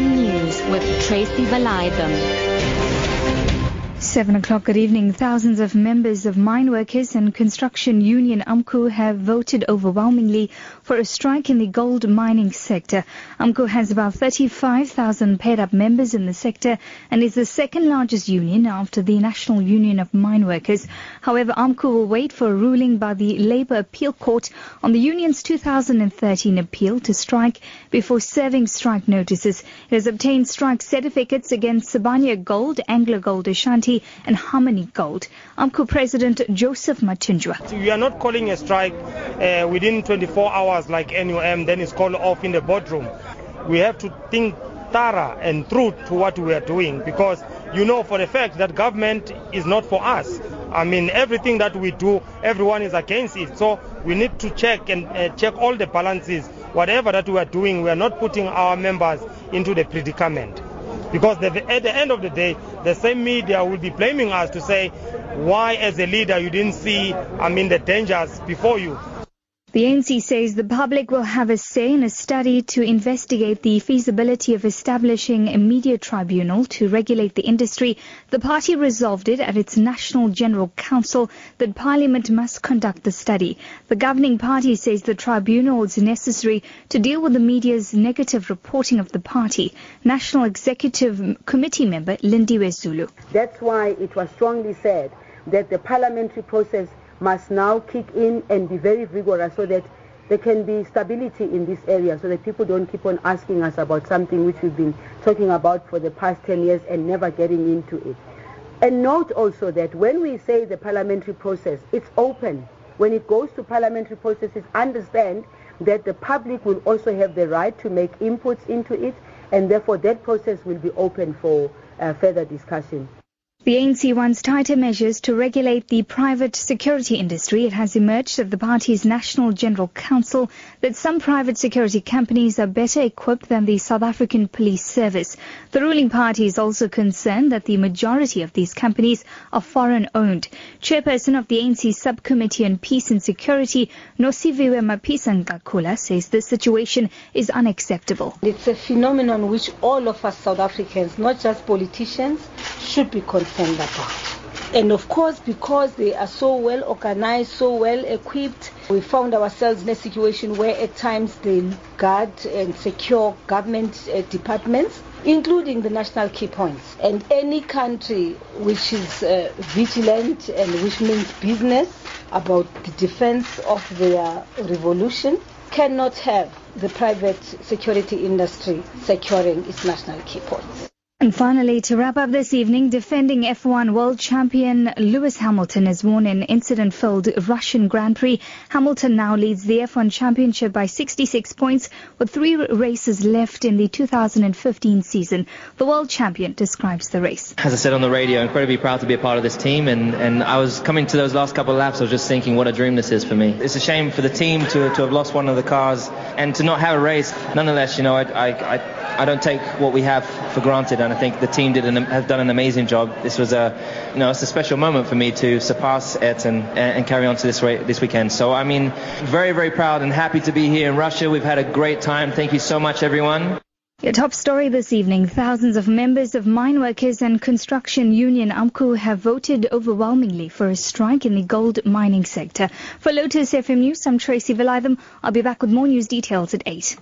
News with Tracy Valaydham. 7 o'clock, good evening. Thousands of members of mine workers and construction union AMCU have voted overwhelmingly for a strike in the gold mining sector. AMCU has about 35,000 paid up members in the sector and is the second largest union after the National Union of Mine Workers. However, AMCU will wait for a ruling by the Labour Appeal Court on the union's 2013 appeal to strike before serving strike notices. It has obtained strike certificates against Sibanye Gold, Anglo Gold Ashanti and Harmony Gold. AMCU President Joseph Mathunjwa. We are not calling a strike uh, within 24 hours like NUM, then it's called off in the boardroom. We have to think thorough and true to what we are doing because you know for the fact that government is not for us. I mean, everything that we do, everyone is against it. So we need to check and uh, check all the balances. Whatever that we are doing, we are not putting our members into the predicament. Because at the end of the day, the same media will be blaming us to say, why as a leader you didn't see, I mean, the dangers before you. The ANC says the public will have a say in a study to investigate the feasibility of establishing a media tribunal to regulate the industry. The party resolved it at its National General Council that Parliament must conduct the study. The governing party says the tribunal is necessary to deal with the media's negative reporting of the party. National Executive Committee member Lindiwe Zulu. That's why it was strongly said that the parliamentary process must now kick in and be very vigorous so that there can be stability in this area so that people don't keep on asking us about something which we've been talking about for the past 10 years and never getting into it. And note also that when we say the parliamentary process, it's open. When it goes to parliamentary processes, understand that the public will also have the right to make inputs into it and therefore that process will be open for uh, further discussion. The ANC wants tighter measures to regulate the private security industry. It has emerged at the party's National General Council that some private security companies are better equipped than the South African Police Service. The ruling party is also concerned that the majority of these companies are foreign owned. Chairperson of the ANC Subcommittee on Peace and Security, Nosiviwe Mapisa says this situation is unacceptable. It's a phenomenon which all of us South Africans, not just politicians, should be concerned And of course, because they are so well organized, so well equipped, we found ourselves in a situation where at times they guard and secure government uh, departments, including the national key points. And any country which is uh, vigilant and which means business about the defense of their revolution cannot have the private security industry securing its national key points. And finally, to wrap up this evening, defending F1 world champion Lewis Hamilton has won an incident-filled Russian Grand Prix. Hamilton now leads the F1 championship by 66 points with three races left in the 2015 season. The world champion describes the race. As I said on the radio, incredibly proud to be a part of this team. And, and I was coming to those last couple of laps, I was just thinking what a dream this is for me. It's a shame for the team to, to have lost one of the cars and to not have a race. Nonetheless, you know, I, I, I I don't take what we have for granted, and I think the team did an, have done an amazing job. This was a, you know, it's a special moment for me to surpass it and, and carry on to this this weekend. So I mean, very very proud and happy to be here in Russia. We've had a great time. Thank you so much, everyone. Your top story this evening. Thousands of members of mine workers and construction union AMCU have voted overwhelmingly for a strike in the gold mining sector. For Lotus FM News, I'm Tracy Valaydham. I'll be back with more news details at 8.